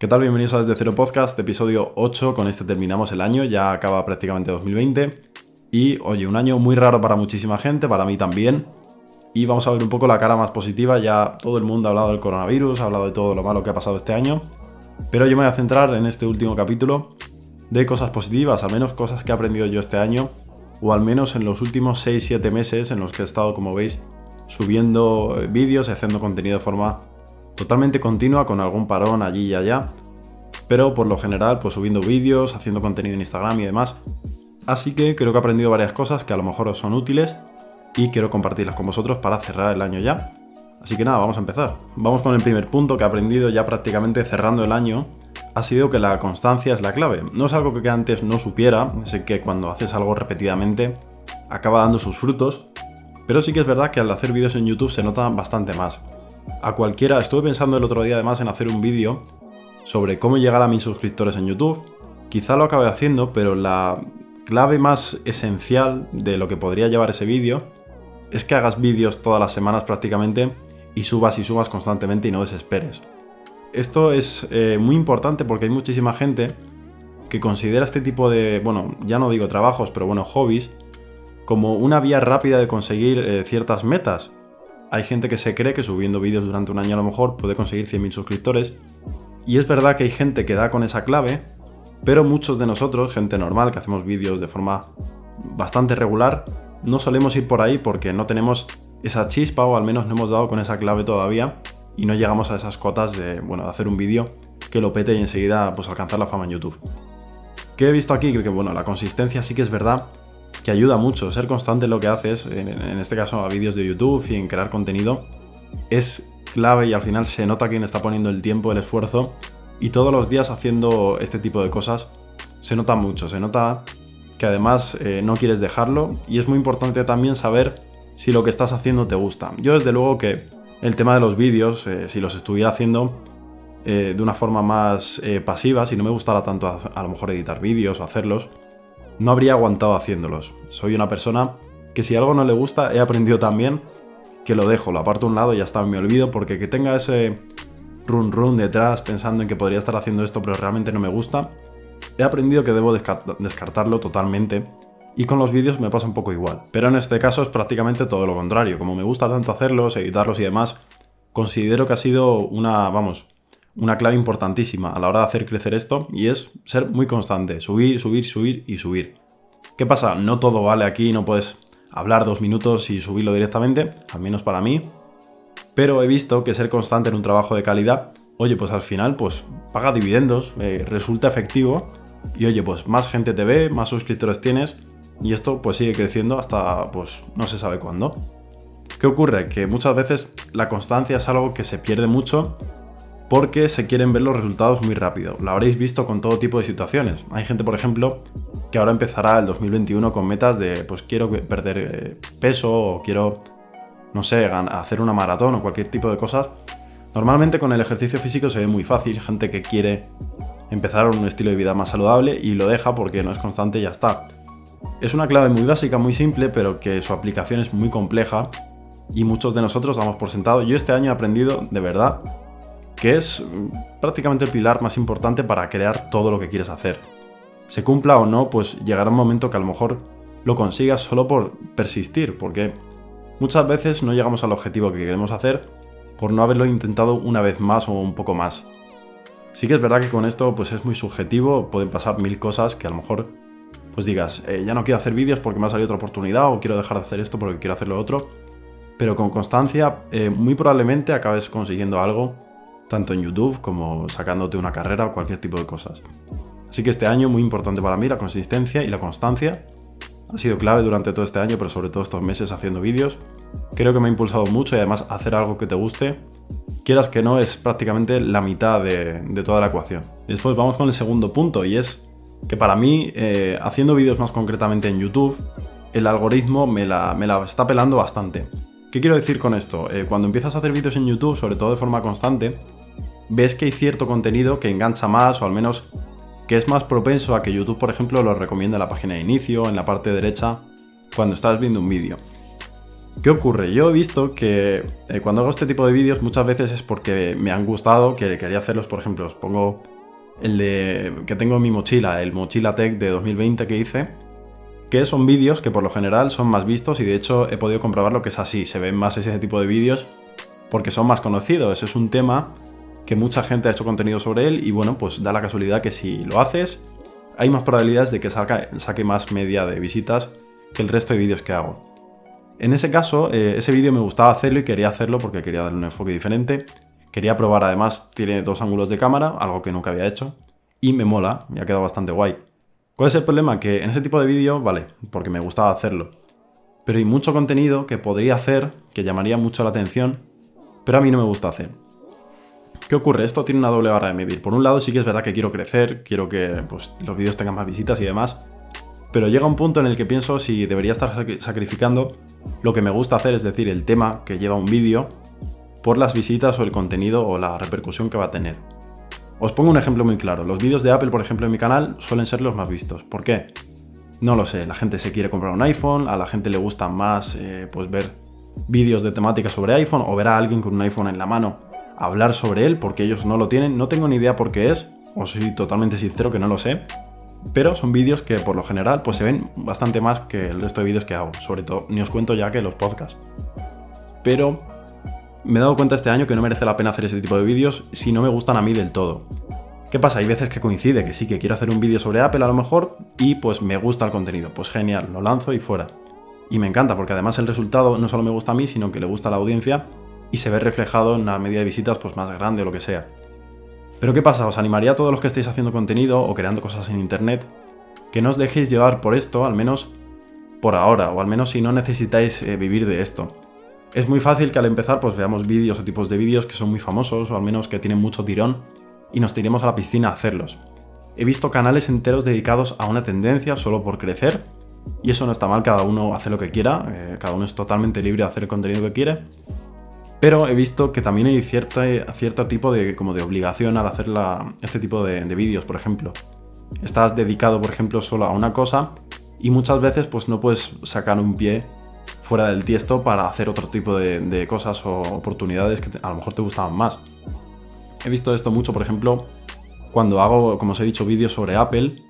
¿Qué tal? Bienvenidos a Desde Cero Podcast, episodio 8. Con este terminamos el año, ya acaba prácticamente 2020. Y oye, un año muy raro para muchísima gente, para mí también. Y vamos a ver un poco la cara más positiva. Ya todo el mundo ha hablado del coronavirus, ha hablado de todo lo malo que ha pasado este año. Pero yo me voy a centrar en este último capítulo de cosas positivas, al menos cosas que he aprendido yo este año, o al menos en los últimos 6-7 meses en los que he estado, como veis, subiendo eh, vídeos y haciendo contenido de forma totalmente continua con algún parón allí y allá, pero por lo general pues subiendo vídeos, haciendo contenido en Instagram y demás. Así que creo que he aprendido varias cosas que a lo mejor os son útiles y quiero compartirlas con vosotros para cerrar el año ya. Así que nada, vamos a empezar. Vamos con el primer punto que he aprendido ya prácticamente cerrando el año. Ha sido que la constancia es la clave. No es algo que antes no supiera, sé que cuando haces algo repetidamente acaba dando sus frutos, pero sí que es verdad que al hacer vídeos en YouTube se nota bastante más a cualquiera. Estuve pensando el otro día además en hacer un vídeo sobre cómo llegar a mis suscriptores en YouTube. Quizá lo acabe haciendo, pero la clave más esencial de lo que podría llevar ese vídeo es que hagas vídeos todas las semanas prácticamente y subas y subas constantemente y no desesperes. Esto es eh, muy importante porque hay muchísima gente que considera este tipo de, bueno, ya no digo trabajos, pero bueno, hobbies, como una vía rápida de conseguir eh, ciertas metas hay gente que se cree que subiendo vídeos durante un año a lo mejor puede conseguir 100.000 suscriptores. Y es verdad que hay gente que da con esa clave, pero muchos de nosotros, gente normal que hacemos vídeos de forma bastante regular, no solemos ir por ahí porque no tenemos esa chispa o al menos no hemos dado con esa clave todavía y no llegamos a esas cotas de, bueno, de hacer un vídeo que lo pete y enseguida pues alcanzar la fama en YouTube. ¿Qué he visto aquí? Que bueno, la consistencia sí que es verdad ayuda mucho. Ser constante en lo que haces, en, este caso a vídeos de YouTube y en crear contenido, es clave y al final se nota quién está poniendo el tiempo, el esfuerzo y todos los días haciendo este tipo de cosas se nota mucho, se nota que además eh, no quieres dejarlo y es muy importante también saber si lo que estás haciendo te gusta. Yo desde luego que el tema de los vídeos, eh, si los estuviera haciendo eh, de una forma más pasiva, si no me gustara tanto a lo mejor editar vídeos o hacerlos, no habría aguantado haciéndolos. Soy una persona que si algo no le gusta, he aprendido también que lo dejo, lo aparto a un lado y ya está, me olvido, porque que tenga ese run run detrás pensando en que podría estar haciendo esto, pero realmente no me gusta, he aprendido que debo descartarlo totalmente. Y con los vídeos me pasa un poco igual. Pero en este caso es prácticamente todo lo contrario. Como me gusta tanto hacerlos, editarlos y demás, considero que ha sido una, vamos, una clave importantísima a la hora de hacer crecer esto y es ser muy constante, subir, subir, subir y subir. ¿Qué pasa? No todo vale aquí, no puedes hablar dos minutos y subirlo directamente, al menos para mí, pero he visto que ser constante en un trabajo de calidad, oye, pues al final, pues paga dividendos, eh, resulta efectivo y oye, pues más gente te ve, más suscriptores tienes y esto pues sigue creciendo hasta pues no se sabe cuándo. ¿Qué ocurre? Que muchas veces la constancia es algo que se pierde mucho porque se quieren ver los resultados muy rápido. Lo habréis visto con todo tipo de situaciones. Hay gente, por ejemplo, que ahora empezará el 2021 con metas de, pues quiero perder eh, peso o quiero, no sé, hacer una maratón o cualquier tipo de cosas. Normalmente con el ejercicio físico se ve muy fácil, gente que quiere empezar un estilo de vida más saludable y lo deja porque no es constante y ya está. Es una clave muy básica, muy simple, pero que su aplicación es muy compleja y muchos de nosotros damos por sentado. Yo este año he aprendido de verdad que es prácticamente el pilar más importante para crear todo lo que quieres hacer. Se cumpla o no, pues llegará un momento que a lo mejor lo consigas solo por persistir, porque muchas veces no llegamos al objetivo que queremos hacer por no haberlo intentado una vez más o un poco más. Sí que es verdad que con esto pues es muy subjetivo, pueden pasar mil cosas que a lo mejor pues digas, eh, ya no quiero hacer vídeos porque me ha salido otra oportunidad o quiero dejar de hacer esto porque quiero hacer lo otro, pero con constancia eh, muy probablemente acabes consiguiendo algo tanto en YouTube como sacándote una carrera o cualquier tipo de cosas. Así que este año muy importante para mí, la consistencia y la constancia. Ha sido clave durante todo este año, pero sobre todo estos meses haciendo vídeos. Creo que me ha impulsado mucho y además hacer algo que te guste, quieras que no, es prácticamente la mitad de, toda la ecuación. Después vamos con el segundo punto y es que para mí, eh, haciendo vídeos más concretamente en YouTube, el algoritmo me la, me la está pelando bastante. ¿Qué quiero decir con esto? Eh, cuando empiezas a hacer vídeos en YouTube, sobre todo de forma constante, ves que hay cierto contenido que engancha más o al menos que es más propenso a que YouTube, por ejemplo, lo recomiende en la página de inicio, en la parte derecha, cuando estás viendo un vídeo. ¿Qué ocurre? Yo he visto que eh, cuando hago este tipo de vídeos muchas veces es porque me han gustado, que quería hacerlos, por ejemplo, os pongo el de que tengo en mi mochila, el Mochila Tech de 2020 que hice, que son vídeos que por lo general son más vistos y de hecho he podido comprobar lo que es así, se ven más ese tipo de vídeos porque son más conocidos, es un tema que mucha gente ha hecho contenido sobre él y bueno, pues da la casualidad que si lo haces, hay más probabilidades de que saque más media de visitas que el resto de vídeos que hago. En ese caso, eh, ese vídeo me gustaba hacerlo y quería hacerlo porque quería darle un enfoque diferente. Quería probar, además, tiene dos ángulos de cámara, algo que nunca había hecho. Y me mola, me ha quedado bastante guay. ¿Cuál es el problema? Que en ese tipo de vídeo, vale, porque me gustaba hacerlo. Pero hay mucho contenido que podría hacer, que llamaría mucho la atención, pero a mí no me gusta hacer. ¿Qué ocurre? Esto tiene una doble barra de medir. Por un lado sí que es verdad que quiero crecer, quiero que pues, los vídeos tengan más visitas y demás, pero llega un punto en el que pienso si debería estar sacrificando lo que me gusta hacer, es decir, el tema que lleva un vídeo, por las visitas o el contenido o la repercusión que va a tener. Os pongo un ejemplo muy claro. Los vídeos de Apple, por ejemplo, en mi canal suelen ser los más vistos. ¿Por qué? No lo sé. La gente se quiere comprar un iPhone, a la gente le gusta más eh, pues ver vídeos de temática sobre iPhone o ver a alguien con un iPhone en la mano hablar sobre él porque ellos no lo tienen. No tengo ni idea por qué es, os soy totalmente sincero que no lo sé. Pero son vídeos que por lo general pues se ven bastante más que el resto de vídeos que hago. Sobre todo, ni os cuento ya que los podcasts. Pero me he dado cuenta este año que no merece la pena hacer ese tipo de vídeos si no me gustan a mí del todo. ¿Qué pasa? Hay veces que coincide que sí, que quiero hacer un vídeo sobre Apple a lo mejor y pues me gusta el contenido. Pues genial, lo lanzo y fuera. Y me encanta porque además el resultado no solo me gusta a mí, sino que le gusta a la audiencia y se ve reflejado en una media de visitas pues más grande o lo que sea. Pero ¿qué pasa? Os animaría a todos los que estéis haciendo contenido o creando cosas en internet que no os dejéis llevar por esto, al menos por ahora, o al menos si no necesitáis eh, vivir de esto. Es muy fácil que al empezar pues veamos vídeos o tipos de vídeos que son muy famosos o al menos que tienen mucho tirón y nos tiremos a la piscina a hacerlos. He visto canales enteros dedicados a una tendencia solo por crecer y eso no está mal, cada uno hace lo que quiera, eh, cada uno es totalmente libre de hacer el contenido que quiere pero he visto que también hay cierto tipo de, como de obligación al hacer este tipo de, vídeos, por ejemplo. Estás dedicado, por ejemplo, solo a una cosa y muchas veces pues no puedes sacar un pie fuera del tiesto para hacer otro tipo de, cosas o oportunidades que a lo mejor te gustaban más. He visto esto mucho, por ejemplo, cuando hago, como os he dicho, vídeos sobre Apple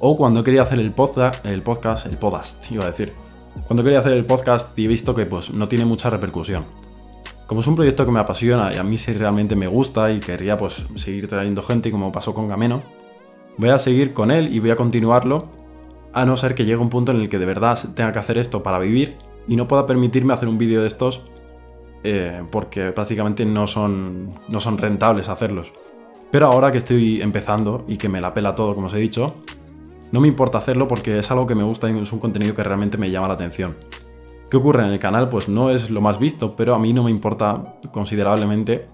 o cuando quería hacer el podcast, el podcast, el podcast, iba a decir. Cuando quería hacer el podcast y he visto que pues no tiene mucha repercusión. Como es un proyecto que me apasiona y a mí sí realmente me gusta y querría pues seguir trayendo gente como pasó con Gameno, voy a seguir con él y voy a continuarlo a no ser que llegue un punto en el que de verdad tenga que hacer esto para vivir y no pueda permitirme hacer un vídeo de estos eh, porque prácticamente no son, no son rentables hacerlos. Pero ahora que estoy empezando y que me la pela todo, como os he dicho, no me importa hacerlo porque es algo que me gusta y es un contenido que realmente me llama la atención. ¿Qué ocurre en el canal? Pues no es lo más visto, pero a mí no me importa considerablemente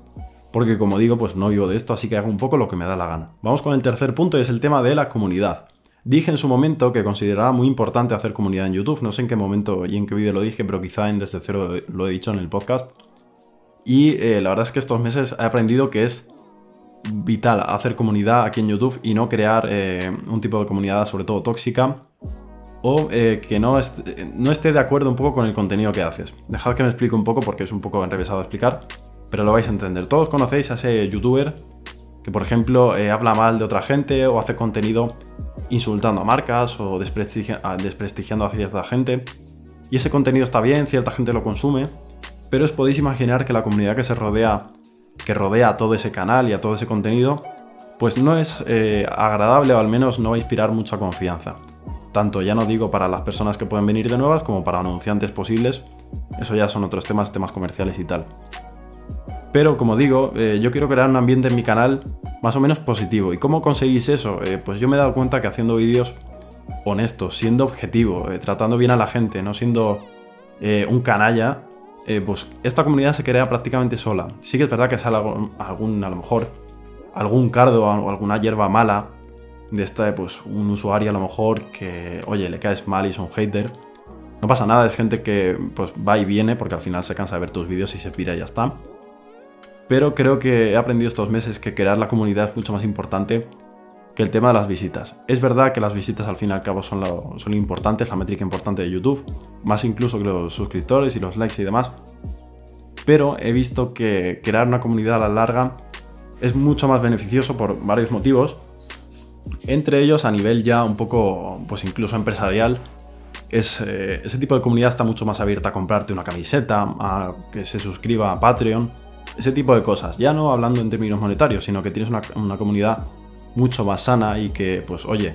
porque como digo, pues no vivo de esto, así que hago un poco lo que me da la gana. Vamos con el tercer punto es el tema de la comunidad. Dije en su momento que consideraba muy importante hacer comunidad en YouTube, no sé en qué momento y en qué vídeo lo dije, pero quizá en Desde Cero lo he dicho en el podcast. Y eh, la verdad es que estos meses he aprendido que es vital hacer comunidad aquí en YouTube y no crear eh, un tipo de comunidad sobre todo tóxica o eh, que no, no esté de acuerdo un poco con el contenido que haces. Dejad que me explique un poco porque es un poco enrevesado explicar, pero lo vais a entender. Todos conocéis a ese youtuber que, por ejemplo, habla mal de otra gente o hace contenido insultando a marcas o desprestigiando a cierta gente. Y ese contenido está bien, cierta gente lo consume, pero os podéis imaginar que la comunidad que se rodea, que rodea a todo ese canal y a todo ese contenido, pues no es eh, agradable o al menos no va a inspirar mucha confianza tanto ya no digo para las personas que pueden venir de nuevas como para anunciantes posibles, eso ya son otros temas, temas comerciales y tal. Pero como digo, eh, yo quiero crear un ambiente en mi canal más o menos positivo. ¿Y cómo conseguís eso? Eh, pues yo me he dado cuenta que haciendo vídeos honestos, siendo objetivo, eh, tratando bien a la gente, no siendo un canalla, pues esta comunidad se crea prácticamente sola. Sí que es verdad que sale algún, a lo mejor, algún cardo o alguna hierba mala de esta, pues un usuario a lo mejor que, oye, le caes mal y es un hater. No pasa nada, es gente que pues va y viene porque al final se cansa de ver tus vídeos y se pira y ya está. Pero creo que he aprendido estos meses que crear la comunidad es mucho más importante que el tema de las visitas. Es verdad que las visitas al fin y al cabo son, lo, son importantes, la métrica importante de YouTube, más incluso que los suscriptores y los likes y demás. Pero he visto que crear una comunidad a la larga es mucho más beneficioso por varios motivos. Entre ellos a nivel ya un poco, pues incluso empresarial, es, eh, ese tipo de comunidad está mucho más abierta a comprarte una camiseta, a que se suscriba a Patreon, ese tipo de cosas. Ya no hablando en términos monetarios, sino que tienes una, una comunidad mucho más sana y que, pues oye,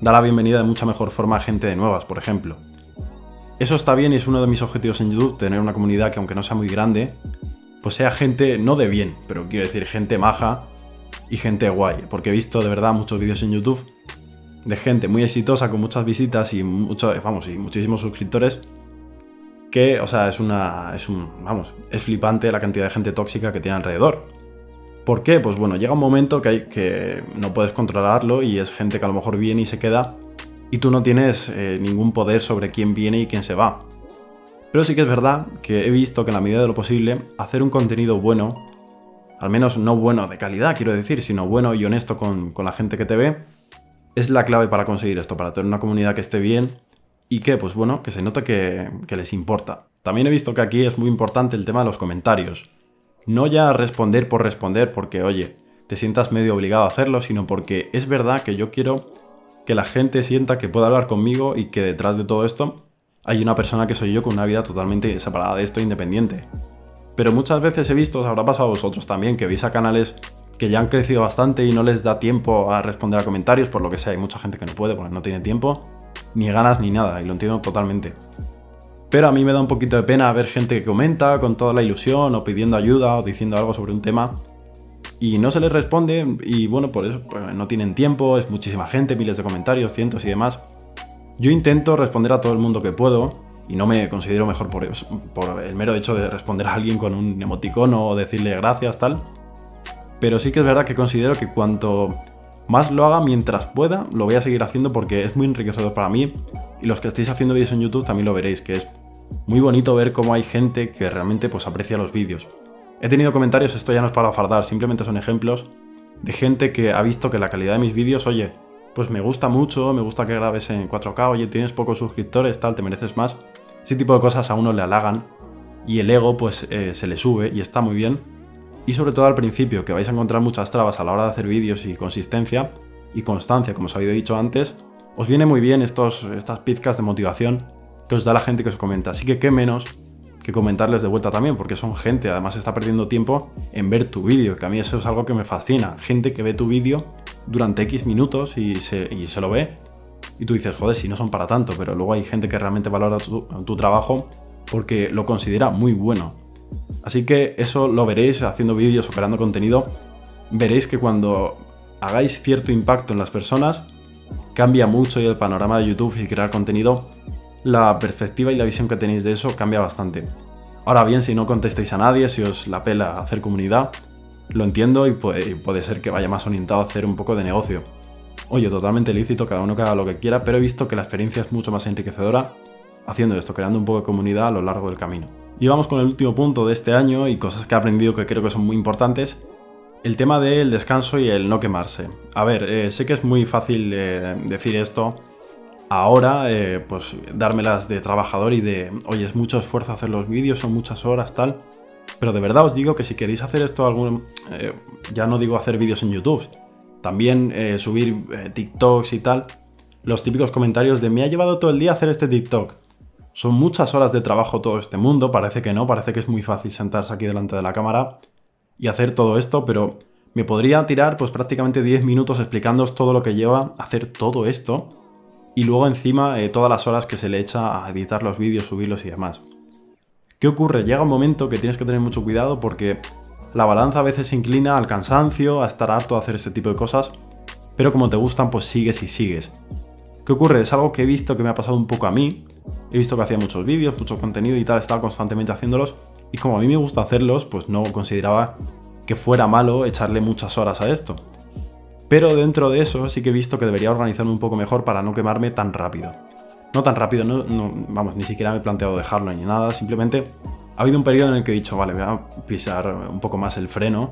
da la bienvenida de mucha mejor forma a gente de nuevas, por ejemplo. Eso está bien y es uno de mis objetivos en YouTube, tener una comunidad que aunque no sea muy grande, pues sea gente no de bien, pero quiero decir gente maja y gente guay, porque he visto de verdad muchos vídeos en YouTube de gente muy exitosa con muchas visitas y mucho, vamos, y muchísimos suscriptores que, o sea, es una es un, vamos, es flipante la cantidad de gente tóxica que tiene alrededor. ¿Por qué? Pues bueno, llega un momento que, hay, que no puedes controlarlo y es gente que a lo mejor viene y se queda y tú no tienes eh, ningún poder sobre quién viene y quién se va. Pero sí que es verdad que he visto que en la medida de lo posible hacer un contenido bueno, al menos no bueno de calidad quiero decir, sino bueno y honesto con, con la gente que te ve, es la clave para conseguir esto, para tener una comunidad que esté bien y que, pues bueno, que se note que, que les importa. También he visto que aquí es muy importante el tema de los comentarios. No ya responder por responder porque, oye, te sientas medio obligado a hacerlo, sino porque es verdad que yo quiero que la gente sienta que puede hablar conmigo y que detrás de todo esto hay una persona que soy yo con una vida totalmente separada de esto, independiente. Pero muchas veces he visto, os habrá pasado a vosotros también, que veis a canales que ya han crecido bastante y no les da tiempo a responder a comentarios, por lo que sea, hay mucha gente que no puede porque no tiene tiempo, ni ganas ni nada, y lo entiendo totalmente. Pero a mí me da un poquito de pena ver gente que comenta con toda la ilusión o pidiendo ayuda o diciendo algo sobre un tema y no se les responde y bueno, por eso pues, no tienen tiempo, es muchísima gente, miles de comentarios, cientos y demás. Yo intento responder a todo el mundo que puedo y no me considero mejor por, por el mero hecho de responder a alguien con un emoticono o decirle gracias, tal. Pero sí que es verdad que considero que cuanto más lo haga mientras pueda, lo voy a seguir haciendo porque es muy enriquecedor para mí. Y los que estéis haciendo vídeos en YouTube también lo veréis, que es muy bonito ver cómo hay gente que realmente pues aprecia los vídeos. He tenido comentarios, esto ya no es para fardar, simplemente son ejemplos de gente que ha visto que la calidad de mis vídeos, oye, pues me gusta mucho, me gusta que grabes en 4K, oye, tienes pocos suscriptores, tal, te mereces más. Ese tipo de cosas a uno le halagan y el ego pues eh, se le sube y está muy bien. Y sobre todo al principio, que vais a encontrar muchas trabas a la hora de hacer vídeos y consistencia y constancia, como os había dicho antes, os viene muy bien estos, estas pizcas de motivación que os da la gente que os comenta. Así que qué menos que comentarles de vuelta también, porque son gente, además está perdiendo tiempo en ver tu vídeo, que a mí eso es algo que me fascina. Gente que ve tu vídeo durante X minutos y se, se, lo ve, y tú dices, joder, si no son para tanto, pero luego hay gente que realmente valora tu, trabajo porque lo considera muy bueno. Así que eso lo veréis haciendo vídeos o creando contenido. Veréis que cuando hagáis cierto impacto en las personas, cambia mucho y el panorama de YouTube y crear contenido la perspectiva y la visión que tenéis de eso cambia bastante. Ahora bien, si no contestáis a nadie, si os la pela hacer comunidad, lo entiendo y puede, ser que vaya más orientado a hacer un poco de negocio. Oye, totalmente lícito, cada uno que haga lo que quiera, pero he visto que la experiencia es mucho más enriquecedora haciendo esto, creando un poco de comunidad a lo largo del camino. Y vamos con el último punto de este año y cosas que he aprendido que creo que son muy importantes. El tema del descanso y el no quemarse. A ver, eh, sé que es muy fácil eh, decir esto ahora, eh, pues dármelas de trabajador y de, oye, es mucho esfuerzo hacer los vídeos, son muchas horas, tal. Pero de verdad os digo que si queréis hacer esto, algún, ya no digo hacer vídeos en YouTube, también subir TikToks y tal, los típicos comentarios de me ha llevado todo el día hacer este TikTok. Son muchas horas de trabajo todo este mundo, parece que no, parece que es muy fácil sentarse aquí delante de la cámara y hacer todo esto, pero me podría tirar pues prácticamente 10 minutos explicándoos todo lo que lleva hacer todo esto y luego encima eh, todas las horas que se le echa a editar los vídeos, subirlos y demás. ¿Qué ocurre? Llega un momento que tienes que tener mucho cuidado porque la balanza a veces se inclina al cansancio, a estar harto de hacer este tipo de cosas, pero como te gustan pues sigues y sigues. ¿Qué ocurre? Es algo que he visto que me ha pasado un poco a mí. He visto que hacía muchos vídeos, mucho contenido y tal, estaba constantemente haciéndolos. Y como a mí me gusta hacerlos, pues no consideraba que fuera malo echarle muchas horas a esto. Pero dentro de eso sí que he visto que debería organizarme un poco mejor para no quemarme tan rápido. No tan rápido, no, vamos, ni siquiera me he planteado dejarlo ni nada, simplemente ha habido un periodo en el que he dicho, vale, voy a pisar un poco más el freno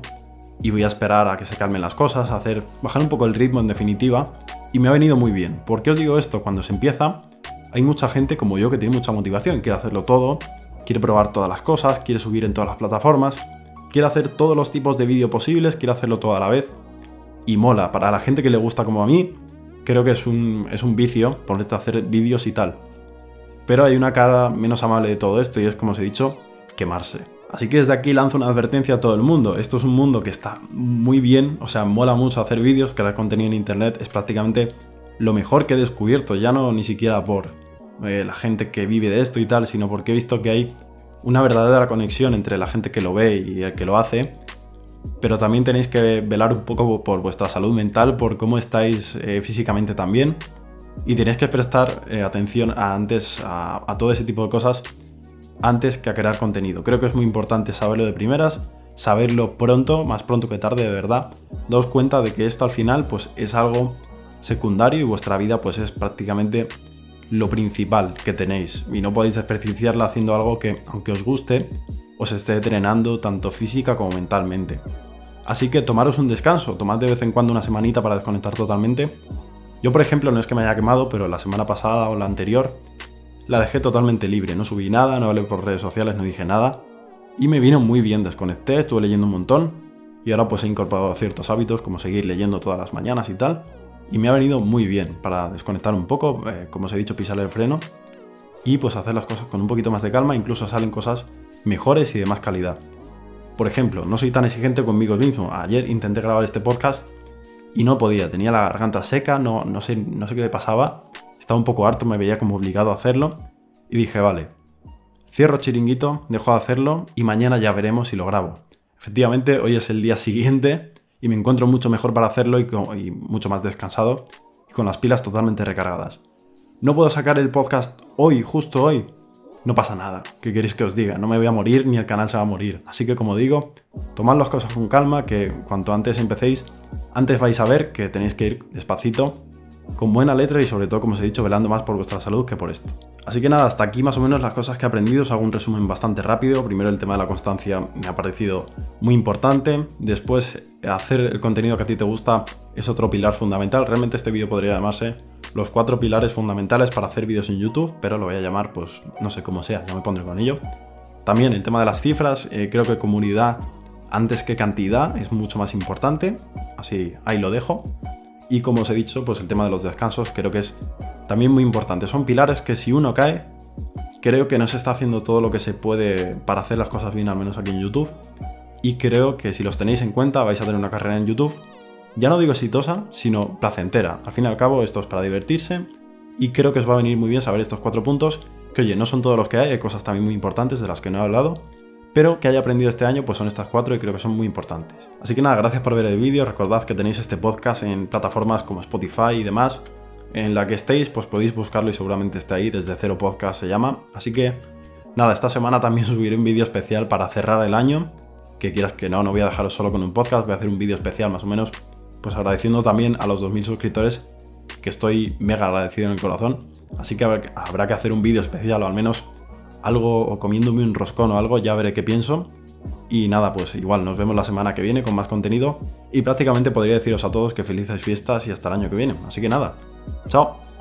y voy a esperar a que se calmen las cosas, a hacer bajar un poco el ritmo en definitiva y me ha venido muy bien. ¿Por qué os digo esto? Cuando se empieza, hay mucha gente como yo que tiene mucha motivación, quiere hacerlo todo, quiere probar todas las cosas, quiere subir en todas las plataformas, quiere hacer todos los tipos de vídeo posibles, quiere hacerlo todo a la vez y mola. Para la gente que le gusta como a mí, creo que es un, es un vicio ponerte a hacer vídeos y tal. Pero hay una cara menos amable de todo esto y es, como os he dicho, quemarse. Así que desde aquí lanzo una advertencia a todo el mundo. Esto es un mundo que está muy bien, o sea, mola mucho hacer vídeos, crear contenido en internet, es prácticamente lo mejor que he descubierto, ya no ni siquiera por eh, la gente que vive de esto y tal, sino porque he visto que hay una verdadera conexión entre la gente que lo ve y el que lo hace. Pero también tenéis que velar un poco por vuestra salud mental, por cómo estáis eh, físicamente también. Y tenéis que prestar eh, atención a antes a todo ese tipo de cosas antes que a crear contenido. Creo que es muy importante saberlo de primeras, saberlo pronto, más pronto que tarde de verdad. Daos cuenta de que esto al final pues es algo secundario y vuestra vida pues es prácticamente lo principal que tenéis y no podéis desperdiciarla haciendo algo que aunque os guste os esté drenando tanto física como mentalmente. Así que tomaros un descanso, tomad de vez en cuando una semanita para desconectar totalmente. Yo por ejemplo no es que me haya quemado, pero la semana pasada o la anterior la dejé totalmente libre, no subí nada, no hablé por redes sociales, no dije nada. Y me vino muy bien, desconecté, estuve leyendo un montón. Y ahora pues he incorporado ciertos hábitos como seguir leyendo todas las mañanas y tal. Y me ha venido muy bien para desconectar un poco, eh, como os he dicho, pisar el freno. Y pues hacer las cosas con un poquito más de calma, incluso salen cosas mejores y de más calidad. Por ejemplo, no soy tan exigente conmigo mismo. Ayer intenté grabar este podcast y no podía, tenía la garganta seca, no, no, sé, no sé qué me pasaba estaba un poco harto, me veía como obligado a hacerlo y dije, vale, cierro chiringuito, dejo de hacerlo y mañana ya veremos si lo grabo. Efectivamente, hoy es el día siguiente y me encuentro mucho mejor para hacerlo y, mucho más descansado y con las pilas totalmente recargadas. No puedo sacar el podcast hoy, justo hoy. No pasa nada. ¿Qué queréis que os diga? No me voy a morir ni el canal se va a morir. Así que como digo, tomad las cosas con calma, que cuanto antes empecéis, antes vais a ver que tenéis que ir despacito con buena letra y sobre todo, como os he dicho, velando más por vuestra salud que por esto. Así que nada, hasta aquí más o menos las cosas que he aprendido, os hago un resumen bastante rápido. Primero el tema de la constancia me ha parecido muy importante. Después, hacer el contenido que a ti te gusta es otro pilar fundamental. Realmente este vídeo podría llamarse los cuatro pilares fundamentales para hacer vídeos en YouTube, pero lo voy a llamar, pues no sé cómo sea, ya me pondré con ello. También el tema de las cifras, eh, creo que comunidad antes que cantidad es mucho más importante, así ahí lo dejo. Y como os he dicho, pues el tema de los descansos creo que es también muy importante. Son pilares que si uno cae, creo que no se está haciendo todo lo que se puede para hacer las cosas bien, al menos aquí en YouTube. Y creo que si los tenéis en cuenta vais a tener una carrera en YouTube, ya no digo exitosa, sino placentera. Al fin y al cabo esto es para divertirse y creo que os va a venir muy bien saber estos cuatro puntos, que oye, no son todos los que hay, hay cosas también muy importantes de las que no he hablado, pero que haya aprendido este año pues son estas cuatro y creo que son muy importantes. Así que nada, gracias por ver el vídeo, recordad que tenéis este podcast en plataformas como Spotify y demás, en la que estéis pues podéis buscarlo y seguramente esté ahí, desde cero podcast se llama, así que nada, esta semana también subiré un vídeo especial para cerrar el año, que quieras que no, no voy a dejaros solo con un podcast, voy a hacer un vídeo especial más o menos, pues agradeciendo también a los 2000 suscriptores, que estoy mega agradecido en el corazón, así que habrá que hacer un vídeo especial o al menos algo o comiéndome un roscón o algo, ya veré qué pienso. Y nada, pues igual nos vemos la semana que viene con más contenido y prácticamente podría deciros a todos que felices fiestas y hasta el año que viene. Así que nada, chao.